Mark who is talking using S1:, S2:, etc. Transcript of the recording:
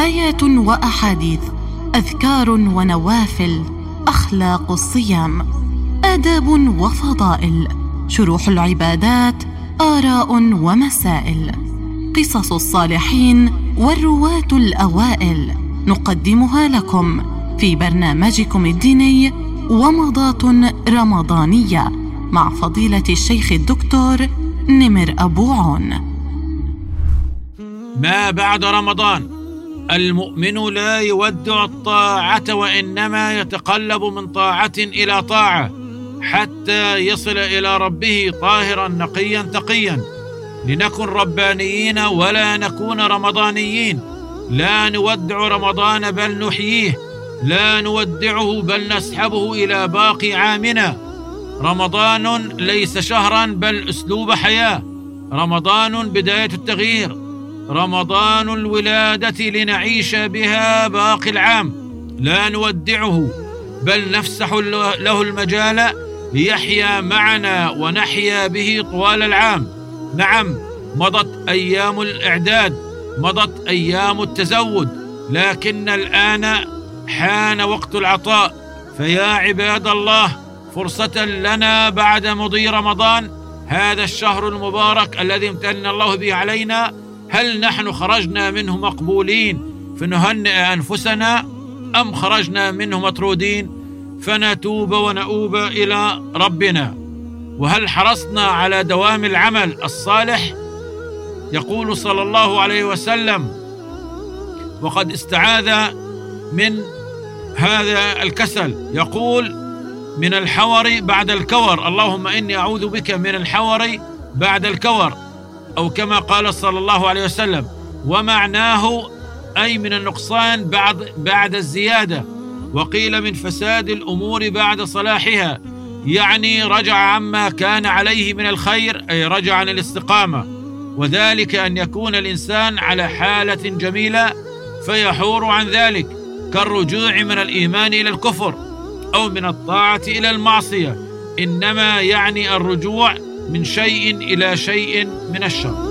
S1: آيات وأحاديث أذكار ونوافل أخلاق الصيام آداب وفضائل شروح العبادات آراء ومسائل قصص الصالحين والرواة الأوائل نقدمها لكم في برنامجكم الديني ومضات رمضانية مع فضيلة الشيخ الدكتور نمر أبو عون.
S2: ما بعد رمضان؟ المؤمن لا يودع الطاعة وإنما يتقلب من طاعة إلى طاعة حتى يصل إلى ربه طاهرا نقيا تقيا. لنكن ربانيين ولا نكون رمضانيين. لا نودع رمضان بل نحييه. لا نودعه بل نسحبه إلى باقي عامنا. رمضان ليس شهرا بل أسلوب حياة. رمضان بداية التغيير. رمضان الولادة لنعيش بها باقي العام. لا نودعه بل نفسح له المجال ليحيا معنا ونحيا به طوال العام. نعم مضت أيام الإعداد مضت أيام التزود لكن الآن حان وقت العطاء. فيا عباد الله فرصة لنا بعد مضي رمضان هذا الشهر المبارك الذي امتن الله به علينا هل نحن خرجنا منه مقبولين فنهنئ أنفسنا أم خرجنا منه مطرودين فنتوب ونؤوب إلى ربنا؟ وهل حرصنا على دوام العمل الصالح؟ يقول صلى الله عليه وسلم وقد استعاذ من هذا الكسل. يقول من الحور بعد الكور. اللهم إني أعوذ بك من الحور بعد الكور. أو كما قال صلى الله عليه وسلم ومعناه أي من النقصان بعد بعد الزيادة. وقيل من فساد الأمور بعد صلاحها يعني رجع عما كان عليه من الخير أي رجع عن الاستقامة. وذلك أن يكون الإنسان على حالة جميلة فيحور عن ذلك كالرجوع من الإيمان إلى الكفر أو من الطاعة إلى المعصية. إنما يعني الرجوع من شيء إلى شيء من الشر.